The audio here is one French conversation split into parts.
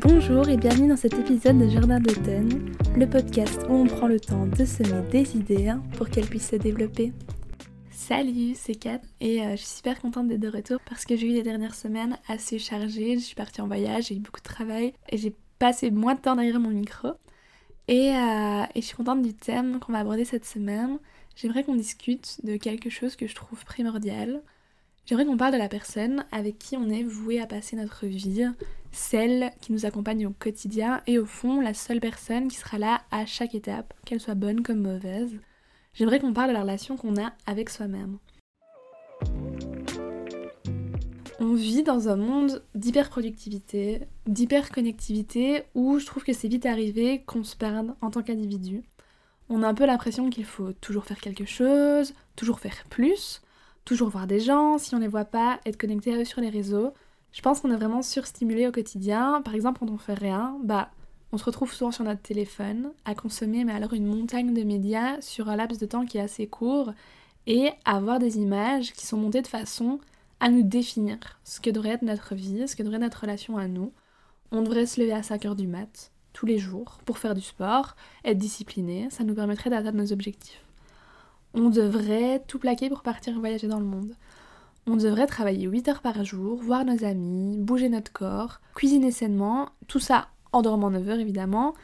Bonjour et bienvenue dans cet épisode de Jardin d'automne, le podcast où on prend le temps de semer des idées pour qu'elles puissent se développer. Salut, c'est Kat et euh, je suis super contente d'être de retour parce que j'ai eu les dernières semaines assez chargées. Je suis partie en voyage, j'ai eu beaucoup de travail et j'ai passé moins de temps derrière mon micro. Et, euh, et je suis contente du thème qu'on va aborder cette semaine. J'aimerais qu'on discute de quelque chose que je trouve primordial. J'aimerais qu'on parle de la personne avec qui on est voué à passer notre vie, celle qui nous accompagne au quotidien et au fond la seule personne qui sera là à chaque étape, qu'elle soit bonne comme mauvaise. J'aimerais qu'on parle de la relation qu'on a avec soi-même. On vit dans un monde d'hyperproductivité, d'hyperconnectivité où je trouve que c'est vite arrivé qu'on se perde en tant qu'individu. On a un peu l'impression qu'il faut toujours faire quelque chose, toujours faire plus, toujours voir des gens, si on les voit pas, être connecté à eux sur les réseaux. Je pense qu'on est vraiment surstimulé au quotidien. Par exemple, quand on fait rien, bah on se retrouve souvent sur notre téléphone à consommer mais alors une montagne de médias sur un laps de temps qui est assez court et à voir des images qui sont montées de façon à nous définir ce que devrait être notre vie, ce que devrait être notre relation à nous. On devrait se lever à 5h du mat tous les jours pour faire du sport, être discipliné, ça nous permettrait d'atteindre nos objectifs. On devrait tout plaquer pour partir voyager dans le monde. On devrait travailler 8 heures par jour, voir nos amis, bouger notre corps, cuisiner sainement, tout ça en dormant 9 heures évidemment,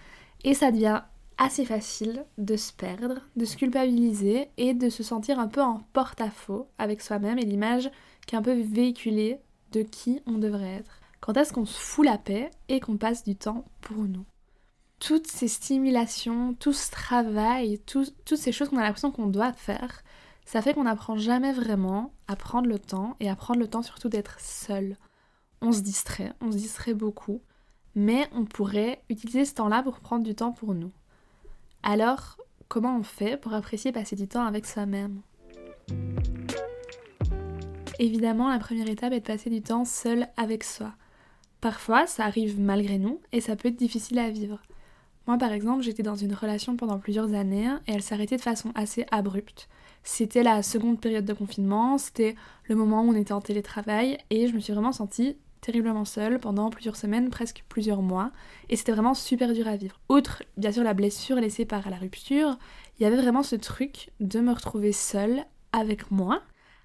et ça devient assez facile de se perdre, de se culpabiliser et de se sentir un peu en porte-à-faux avec soi-même et l'image qui est un peu véhiculée de qui on devrait être. Quand est-ce qu'on se fout la paix et qu'on passe du temps pour nous? Toutes ces stimulations, tout ce travail, toutes ces choses qu'on a l'impression qu'on doit faire, ça fait qu'on n'apprend jamais vraiment à prendre le temps et à prendre le temps surtout d'être seul. On se distrait, on se distrait beaucoup, mais on pourrait utiliser ce temps-là pour prendre du temps pour nous. Alors, comment on fait pour apprécier passer du temps avec soi-même? Évidemment, la première étape est de passer du temps seul avec soi. Parfois, ça arrive malgré nous et ça peut être difficile à vivre. Moi, par exemple, j'étais dans une relation pendant plusieurs années et elle s'arrêtait de façon assez abrupte. C'était la seconde période de confinement, c'était le moment où on était en télétravail et je me suis vraiment sentie terriblement seule pendant plusieurs semaines, presque plusieurs mois, et c'était vraiment super dur à vivre. Outre, bien sûr, la blessure laissée par la rupture, il y avait vraiment ce truc de me retrouver seule avec moi,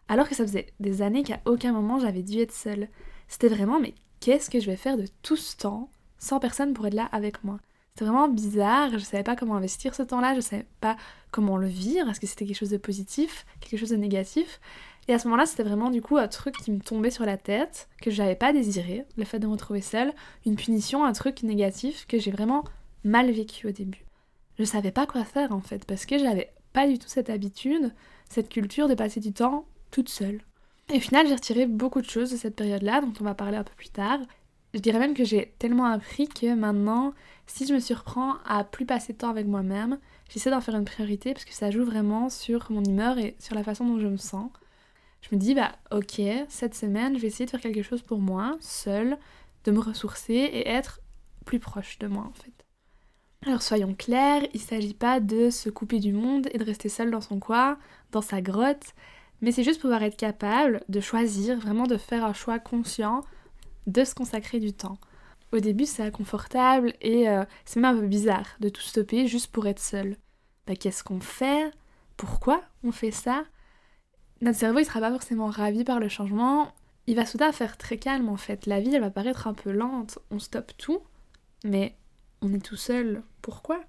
alors que ça faisait des années qu'à aucun moment j'avais dû être seule. C'était vraiment, mais qu'est-ce que je vais faire de tout ce temps sans personne pour être là avec moi? C'était vraiment bizarre, je savais pas comment investir ce temps-là, je savais pas comment le vivre, est-ce que c'était quelque chose de positif, quelque chose de négatif. Et à ce moment-là, c'était vraiment du coup un truc qui me tombait sur la tête, que j'avais pas désiré, le fait de me retrouver seule, une punition, un truc négatif que j'ai vraiment mal vécu au début. Je savais pas quoi faire en fait, parce que j'avais pas du tout cette habitude, cette culture de passer du temps toute seule. Et au final, j'ai retiré beaucoup de choses de cette période-là, dont on va parler un peu plus tard. Je dirais même que j'ai tellement appris que maintenant, si je me surprends à plus passer de temps avec moi-même, j'essaie d'en faire une priorité parce que ça joue vraiment sur mon humeur et sur la façon dont je me sens. Je me dis, bah ok, cette semaine, je vais essayer de faire quelque chose pour moi, seule, de me ressourcer et être plus proche de moi en fait. Alors soyons clairs, il ne s'agit pas de se couper du monde et de rester seul dans son coin, dans sa grotte, mais c'est juste pouvoir être capable de choisir, vraiment de faire un choix conscient de se consacrer du temps. Au début, c'est inconfortable et euh, c'est même un peu bizarre de tout stopper juste pour être seul. Bah, qu'est-ce qu'on fait? Pourquoi on fait ça? Notre cerveau, il sera pas forcément ravi par le changement. Il va soudain faire très calme en fait. La vie, elle va paraître un peu lente. On stoppe tout, mais on est tout seul. Pourquoi?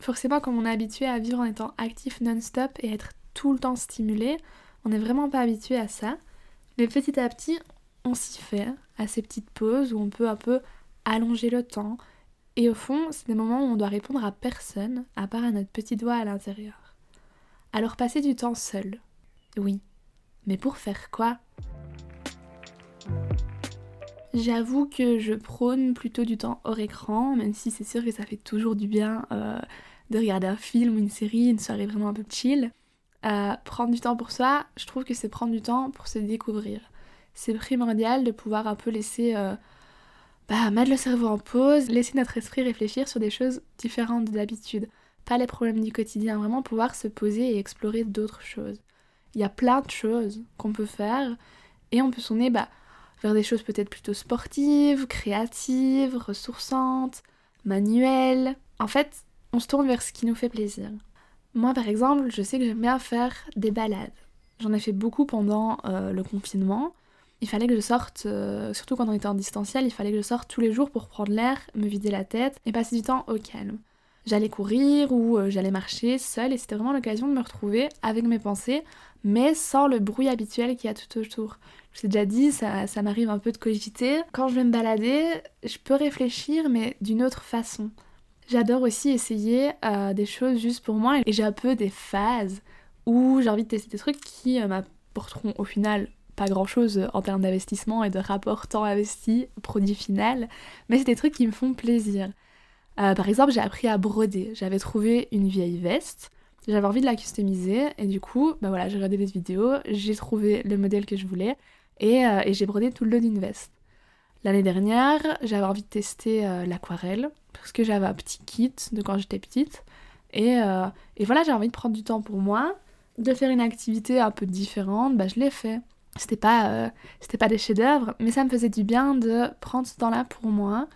Forcément, comme on est habitué à vivre en étant actif non-stop et être tout le temps stimulé, on n'est vraiment pas habitué à ça. Mais petit à petit, on s'y fait à ces petites pauses où on peut un peu allonger le temps. Et au fond, c'est des moments où on doit répondre à personne à part à notre petit doigt à l'intérieur. Alors passer du temps seul. Oui. Mais pour faire quoi? J'avoue que je prône plutôt du temps hors écran, même si c'est sûr que ça fait toujours du bien euh, de regarder un film ou une série, une soirée vraiment un peu chill. Euh, prendre du temps pour soi, je trouve que c'est prendre du temps pour se découvrir c'est primordial de pouvoir un peu laisser euh, bah, mettre le cerveau en pause, laisser notre esprit réfléchir sur des choses différentes d'habitude. Pas les problèmes du quotidien, vraiment pouvoir se poser et explorer d'autres choses. Il y a plein de choses qu'on peut faire et on peut sonner, bah vers des choses peut-être plutôt sportives, créatives, ressourçantes, manuelles. En fait, on se tourne vers ce qui nous fait plaisir. Moi, par exemple, je sais que j'aime bien faire des balades. J'en ai fait beaucoup pendant euh, le confinement. Il fallait que je sorte, euh, surtout quand on était en distanciel, il fallait que je sorte tous les jours pour prendre l'air, me vider la tête et passer du temps au calme. J'allais courir ou euh, j'allais marcher seule et c'était vraiment l'occasion de me retrouver avec mes pensées, mais sans le bruit habituel qu'il y a tout autour. Je vous ai déjà dit, ça, m'arrive un peu de cogiter. Quand je vais me balader, je peux réfléchir, mais d'une autre façon. J'adore aussi essayer euh, des choses juste pour moi et j'ai un peu des phases où j'ai envie de tester des trucs qui m'apporteront au final pas grand chose en termes d'investissement et de rapport temps investi, produit final, mais c'est des trucs qui me font plaisir. Euh, par exemple, j'ai appris à broder. J'avais trouvé une vieille veste, j'avais envie de la customiser et du coup, bah voilà, j'ai regardé des vidéos, j'ai trouvé le modèle que je voulais et, et j'ai brodé tout le dos d'une veste. L'année dernière, j'avais envie de tester l'aquarelle parce que j'avais un petit kit de quand j'étais petite. Et, euh, et voilà, j'ai envie de prendre du temps pour moi, de faire une activité un peu différente, bah je l'ai fait. C'était pas, euh, pas des chefs-d'œuvre, mais ça me faisait du bien de prendre ce temps-là pour moi.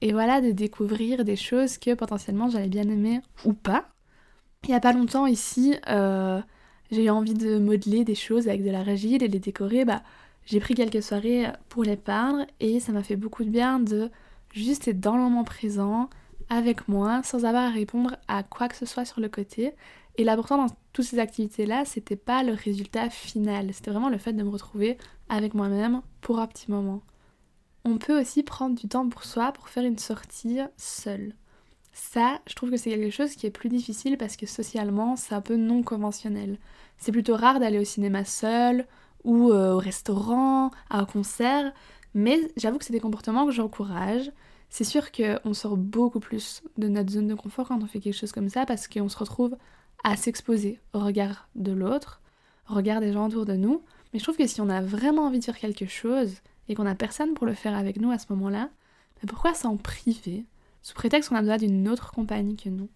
Et voilà, de découvrir des choses que potentiellement j'allais bien aimer ou pas. Il y a pas longtemps ici, euh, j'ai eu envie de modeler des choses avec de la régide et les décorer. Bah, j'ai pris quelques soirées pour les peindre et ça m'a fait beaucoup de bien de juste être dans le moment présent, avec moi, sans avoir à répondre à quoi que ce soit sur le côté. Et l'important dans toutes ces activités-là, c'était pas le résultat final, c'était vraiment le fait de me retrouver avec moi-même pour un petit moment. On peut aussi prendre du temps pour soi pour faire une sortie seule. Ça, je trouve que c'est quelque chose qui est plus difficile parce que socialement, c'est un peu non conventionnel. C'est plutôt rare d'aller au cinéma seul ou euh, au restaurant, à un concert, mais j'avoue que c'est des comportements que j'encourage. C'est sûr qu'on sort beaucoup plus de notre zone de confort quand on fait quelque chose comme ça parce qu'on se retrouve à s'exposer au regard de l'autre, au regard des gens autour de nous. Mais je trouve que si on a vraiment envie de faire quelque chose et qu'on a personne pour le faire avec nous à ce moment-là, mais pourquoi s'en priver sous prétexte qu'on a besoin d'une autre compagnie que nous?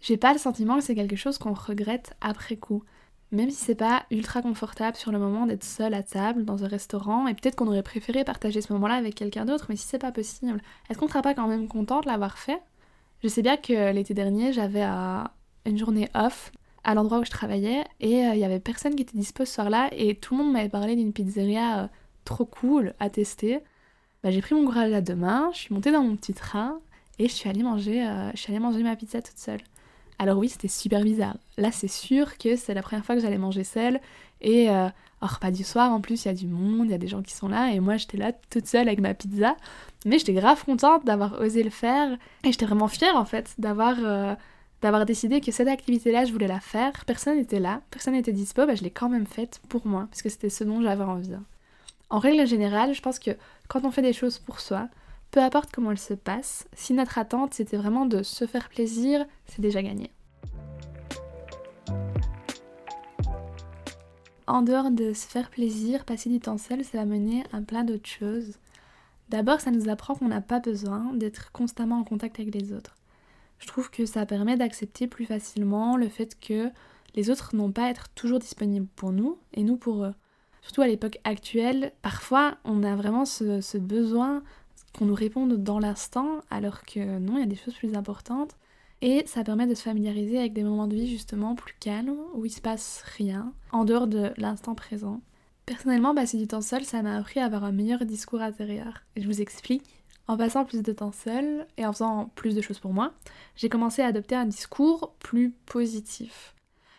J'ai pas le sentiment que c'est quelque chose qu'on regrette après coup. Même si c'est pas ultra confortable sur le moment d'être seul à table dans un restaurant, et peut-être qu'on aurait préféré partager ce moment-là avec quelqu'un d'autre, mais si c'est pas possible, est-ce qu'on sera pas quand même content de l'avoir fait? Je sais bien que l'été dernier, j'avais euh, une journée off à l'endroit où je travaillais, et euh, il y avait personne qui était dispo ce soir-là, et tout le monde m'avait parlé d'une pizzeria euh, trop cool à tester. Bah, j'ai pris mon courage à deux mains, je suis montée dans mon petit train, et je suis allée manger, je suis allée manger ma pizza toute seule. Alors oui, c'était super bizarre. Là, c'est sûr que c'est la première fois que j'allais manger seule. Et euh, au repas du soir, en plus, il y a du monde, il y a des gens qui sont là. Et moi, j'étais là toute seule avec ma pizza. Mais j'étais grave contente d'avoir osé le faire. Et j'étais vraiment fière, en fait, d'avoir... D'avoir décidé que cette activité-là, je voulais la faire. Personne n'était là, personne n'était dispo, bah, je l'ai quand même faite pour moi, parce que c'était ce dont j'avais envie. En règle générale, je pense que quand on fait des choses pour soi, peu importe comment elles se passent, si notre attente c'était vraiment de se faire plaisir, c'est déjà gagné. En dehors de se faire plaisir, passer du temps seul, ça va mener à plein d'autres choses. D'abord, ça nous apprend qu'on n'a pas besoin d'être constamment en contact avec les autres. Je trouve que ça permet d'accepter plus facilement le fait que les autres n'ont pas à être toujours disponibles pour nous et nous pour eux. Surtout à l'époque actuelle, parfois on a vraiment ce, besoin qu'on nous réponde dans l'instant, alors que non, il y a des choses plus importantes. Et ça permet de se familiariser avec des moments de vie justement plus calmes, où il se passe rien, en dehors de l'instant présent. Personnellement, passer du temps seul, ça m'a appris à avoir un meilleur discours intérieur. Je vous explique. En passant plus de temps seul et en faisant plus de choses pour moi, j'ai commencé à adopter un discours plus positif.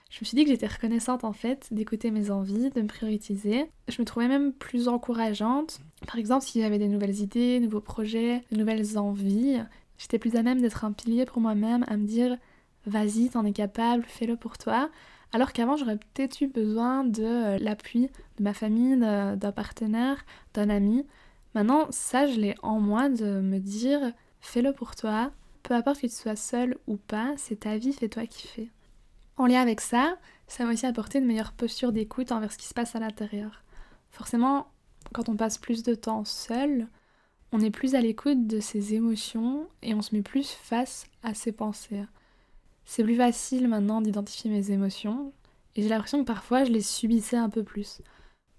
Je me suis dit que j'étais reconnaissante en fait d'écouter mes envies, de me prioriser. Je me trouvais même plus encourageante. Par exemple, si j'avais des nouvelles idées, nouveaux projets, de nouvelles envies, j'étais plus à même d'être un pilier pour moi-même, à me dire vas-y, t'en es capable, fais-le pour toi. Alors qu'avant, j'aurais peut-être eu besoin de euh, l'appui de ma famille, d'un partenaire, d'un ami. Maintenant, ça, je l'ai en moi de me dire fais-le pour toi. Peu importe que tu sois seul ou pas, c'est ta vie, fais-toi kiffer. En lien avec ça, ça va aussi apporter une meilleure posture d'écoute envers ce qui se passe à l'intérieur. Forcément, quand on passe plus de temps seul, on est plus à l'écoute de ses émotions et on se met plus face à ses pensées. C'est plus facile maintenant d'identifier mes émotions et j'ai l'impression que parfois je les subissais un peu plus.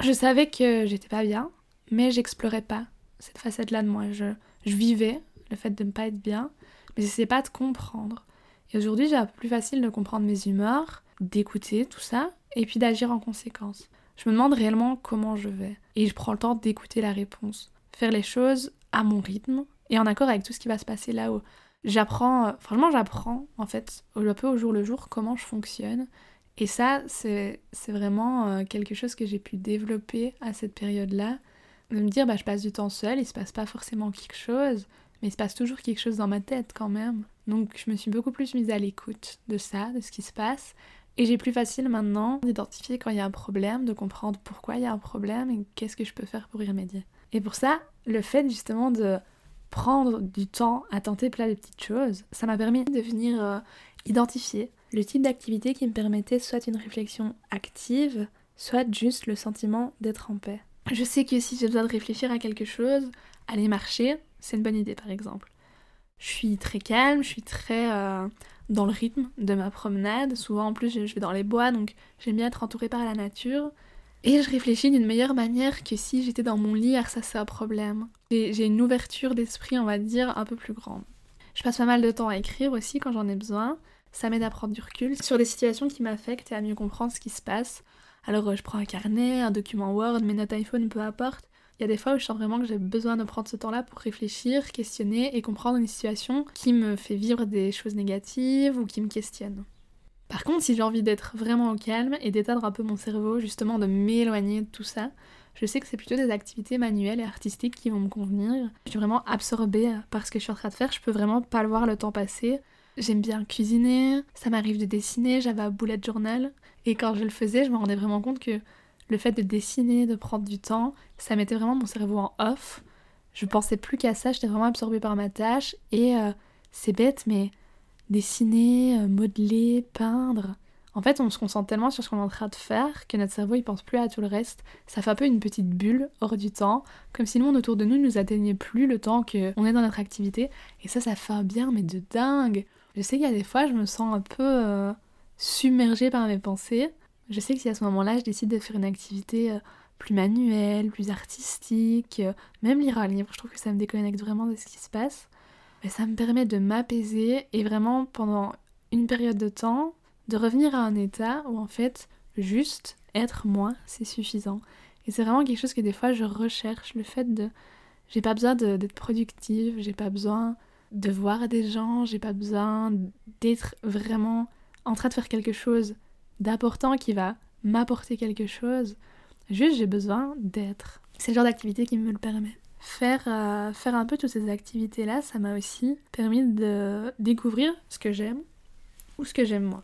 Je savais que j'étais pas bien mais j'explorais pas cette facette-là de moi. Je, je vivais le fait de ne pas être bien, mais j'essayais pas de comprendre. Et aujourd'hui, j'ai un peu plus facile de comprendre mes humeurs, d'écouter tout ça, et puis d'agir en conséquence. Je me demande réellement comment je vais, et je prends le temps d'écouter la réponse. Faire les choses à mon rythme, et en accord avec tout ce qui va se passer là-haut. J'apprends, euh, franchement, j'apprends en fait un peu au jour le jour comment je fonctionne. Et ça, c'est vraiment euh, quelque chose que j'ai pu développer à cette période-là. De me dire, bah, je passe du temps seule, il se passe pas forcément quelque chose, mais il se passe toujours quelque chose dans ma tête quand même. Donc je me suis beaucoup plus mise à l'écoute de ça, de ce qui se passe. Et j'ai plus facile maintenant d'identifier quand il y a un problème, de comprendre pourquoi il y a un problème et qu'est-ce que je peux faire pour y remédier. Et pour ça, le fait justement de prendre du temps à tenter plein de petites choses, ça m'a permis de venir euh, identifier le type d'activité qui me permettait soit une réflexion active, soit juste le sentiment d'être en paix. Je sais que si j'ai besoin de réfléchir à quelque chose, aller marcher, c'est une bonne idée par exemple. Je suis très calme, je suis très euh, dans le rythme de ma promenade. Souvent en plus je vais dans les bois, donc j'aime bien être entourée par la nature. Et je réfléchis d'une meilleure manière que si j'étais dans mon lit à c'est un problème. J'ai une ouverture d'esprit, on va dire, un peu plus grande. Je passe pas mal de temps à écrire aussi quand j'en ai besoin. Ça m'aide à prendre du recul sur des situations qui m'affectent et à mieux comprendre ce qui se passe. Alors euh, je prends un carnet, un document Word, mes notes iPhone, peu importe. Il y a des fois où je sens vraiment que j'ai besoin de prendre ce temps-là pour réfléchir, questionner et comprendre une situation qui me fait vivre des choses négatives ou qui me questionne. Par contre, si j'ai envie d'être vraiment au calme et d'éteindre un peu mon cerveau, justement de m'éloigner de tout ça, je sais que c'est plutôt des activités manuelles et artistiques qui vont me convenir. Je suis vraiment absorbée par ce que je suis en train de faire, je peux vraiment pas le voir le temps passer. J'aime bien cuisiner, ça m'arrive de dessiner, j'avais un bullet journal, et quand je le faisais, je me rendais vraiment compte que le fait de dessiner, de prendre du temps, ça mettait vraiment mon cerveau en off. Je pensais plus qu'à ça, j'étais vraiment absorbée par ma tâche, et euh, c'est bête, mais dessiner, euh, modeler, peindre. En fait, on se concentre tellement sur ce qu'on est en train de faire que notre cerveau il pense plus à tout le reste. Ça fait un peu une petite bulle hors du temps, comme si le monde autour de nous ne nous atteignait plus le temps qu'on est dans notre activité. Et ça, ça fait un bien, mais de dingue. Je sais qu'il y a des fois, je me sens un peu euh, submergée par mes pensées. Je sais que si à ce moment-là, je décide de faire une activité euh, plus manuelle, plus artistique, même lire un livre, je trouve que ça me déconnecte vraiment de ce qui se passe ça me permet de m'apaiser et vraiment pendant une période de temps de revenir à un état où en fait juste être moi c'est suffisant. Et c'est vraiment quelque chose que des fois je recherche, le fait de j'ai pas besoin d'être productive, j'ai pas besoin de voir des gens, j'ai pas besoin d'être vraiment en train de faire quelque chose d'important qui va m'apporter quelque chose. Juste j'ai besoin d'être. C'est le genre d'activité qui me le permet. Faire, euh, faire un peu toutes ces activités-là, ça m'a aussi permis de découvrir ce que j'aime ou ce que j'aime moi.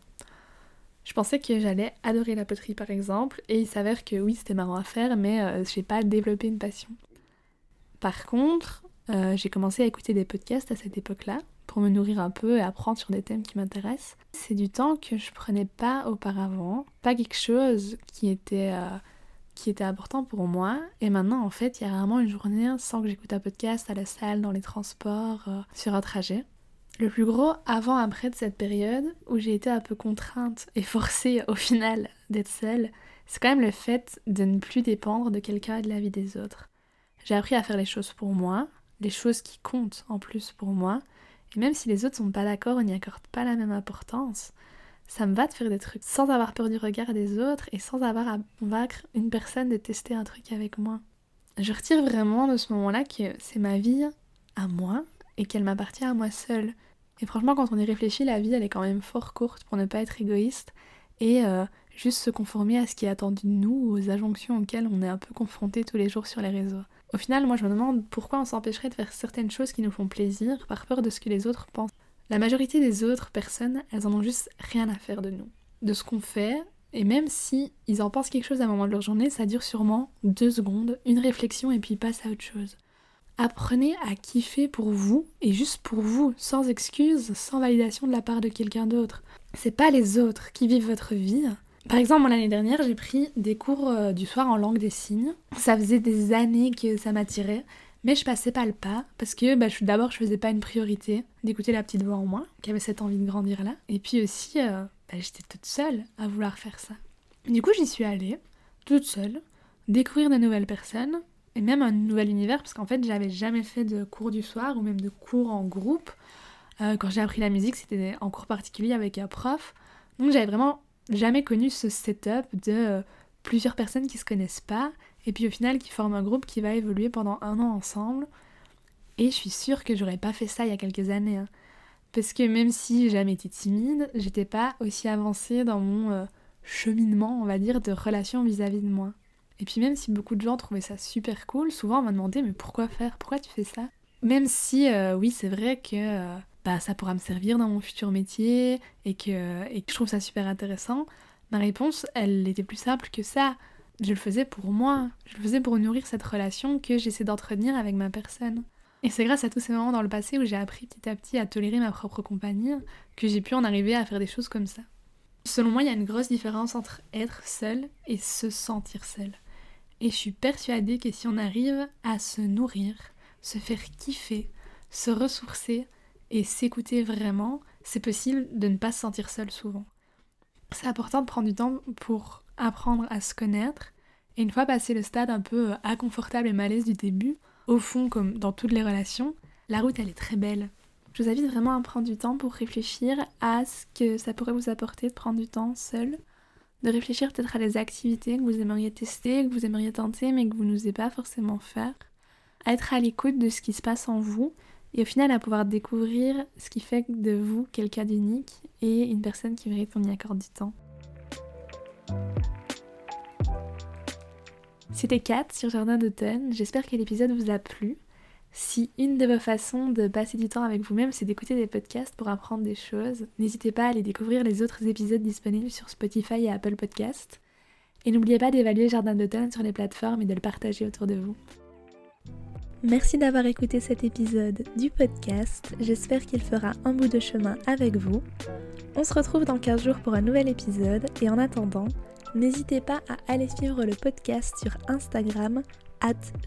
Je pensais que j'allais adorer la poterie par exemple, et il s'avère que oui, c'était marrant à faire, mais euh, j'ai pas développé une passion. Par contre, euh, j'ai commencé à écouter des podcasts à cette époque-là, pour me nourrir un peu et apprendre sur des thèmes qui m'intéressent. C'est du temps que je prenais pas auparavant, pas quelque chose qui était qui était important pour moi. Et maintenant, en fait, il y a rarement une journée sans que j'écoute un podcast à la salle, dans les transports, euh, sur un trajet. Le plus gros avant-après de cette période, où j'ai été un peu contrainte et forcée au final d'être seule, c'est quand même le fait de ne plus dépendre de quelqu'un et de la vie des autres. J'ai appris à faire les choses pour moi, les choses qui comptent en plus pour moi, et même si les autres sont pas d'accord ou n'y accordent pas la même importance, ça me va de faire des trucs sans avoir peur du regard des autres et sans avoir à convaincre une personne de tester un truc avec moi. Je retire vraiment de ce moment-là que c'est ma vie à moi et qu'elle m'appartient à moi seule. Et franchement, quand on y réfléchit, la vie, elle est quand même fort courte pour ne pas être égoïste et euh, juste se conformer à ce qui est attendu de nous, aux injonctions auxquelles on est un peu confronté tous les jours sur les réseaux. Au final, moi, je me demande pourquoi on s'empêcherait de faire certaines choses qui nous font plaisir par peur de ce que les autres pensent. La majorité des autres personnes, elles en ont juste rien à faire de nous, de ce qu'on fait, et même si ils en pensent quelque chose à un moment de leur journée, ça dure sûrement deux secondes, une réflexion et puis ils passent à autre chose. Apprenez à kiffer pour vous et juste pour vous, sans excuse, sans validation de la part de quelqu'un d'autre. C'est pas les autres qui vivent votre vie. Par exemple, l'année dernière, j'ai pris des cours euh, du soir en langue des signes. Ça faisait des années que ça m'attirait. Mais je passais pas le pas parce que bah, d'abord je faisais pas une priorité d'écouter la petite voix en moi qui avait cette envie de grandir là. Et puis aussi euh, bah, j'étais toute seule à vouloir faire ça. Du coup j'y suis allée, toute seule, découvrir de nouvelles personnes et même un nouvel univers parce qu'en fait j'avais jamais fait de cours du soir ou même de cours en groupe. Euh, quand j'ai appris la musique c'était en cours particulier avec un prof. Donc j'avais vraiment jamais connu ce setup de euh, plusieurs personnes qui se connaissent pas et puis au final qui forment un groupe qui va évoluer pendant un an ensemble. Et je suis sûre que j'aurais pas fait ça il y a quelques années. Hein. Parce que même si j'ai jamais été timide, j'étais pas aussi avancée dans mon euh, cheminement, on va dire, de relation vis-à-vis de moi. Et puis même si beaucoup de gens trouvaient ça super cool, souvent on m'a demandé mais pourquoi faire? Pourquoi tu fais ça? Même si euh, oui c'est vrai que bah, ça pourra me servir dans mon futur métier et que, et que je trouve ça super intéressant, ma réponse elle était plus simple que ça. Je le faisais pour moi, je le faisais pour nourrir cette relation que j'essaie d'entretenir avec ma personne. Et c'est grâce à tous ces moments dans le passé où j'ai appris petit à petit à tolérer ma propre compagnie que j'ai pu en arriver à faire des choses comme ça. Selon moi, il y a une grosse différence entre être seul et se sentir seul. Et je suis persuadée que si on arrive à se nourrir, se faire kiffer, se ressourcer et s'écouter vraiment, c'est possible de ne pas se sentir seul souvent. C'est important de prendre du temps pour apprendre à se connaître. Et une fois passé le stade un peu inconfortable et malaise du début, au fond, comme dans toutes les relations, la route elle est très belle. Je vous invite vraiment à prendre du temps pour réfléchir à ce que ça pourrait vous apporter de prendre du temps seul, de réfléchir peut-être à des activités que vous aimeriez tester, que vous aimeriez tenter, mais que vous n'osez pas forcément faire. À être à l'écoute de ce qui se passe en vous et au final à pouvoir découvrir ce qui fait de vous quelqu'un d'unique et une personne qui mérite qu'on y accorde du temps. C'était Kat sur Jardin d'automne, j'espère que l'épisode vous a plu. Si une de vos façons de passer du temps avec vous-même, c'est d'écouter des podcasts pour apprendre des choses, n'hésitez pas à aller découvrir les autres épisodes disponibles sur Spotify et Apple Podcasts. Et n'oubliez pas d'évaluer Jardin d'automne sur les plateformes et de le partager autour de vous. Merci d'avoir écouté cet épisode du podcast. J'espère qu'il fera un bout de chemin avec vous. On se retrouve dans 15 jours pour un nouvel épisode et en attendant, n'hésitez pas à aller suivre le podcast sur Instagram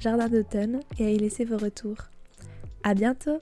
Jardin d'automne et à y laisser vos retours. À bientôt!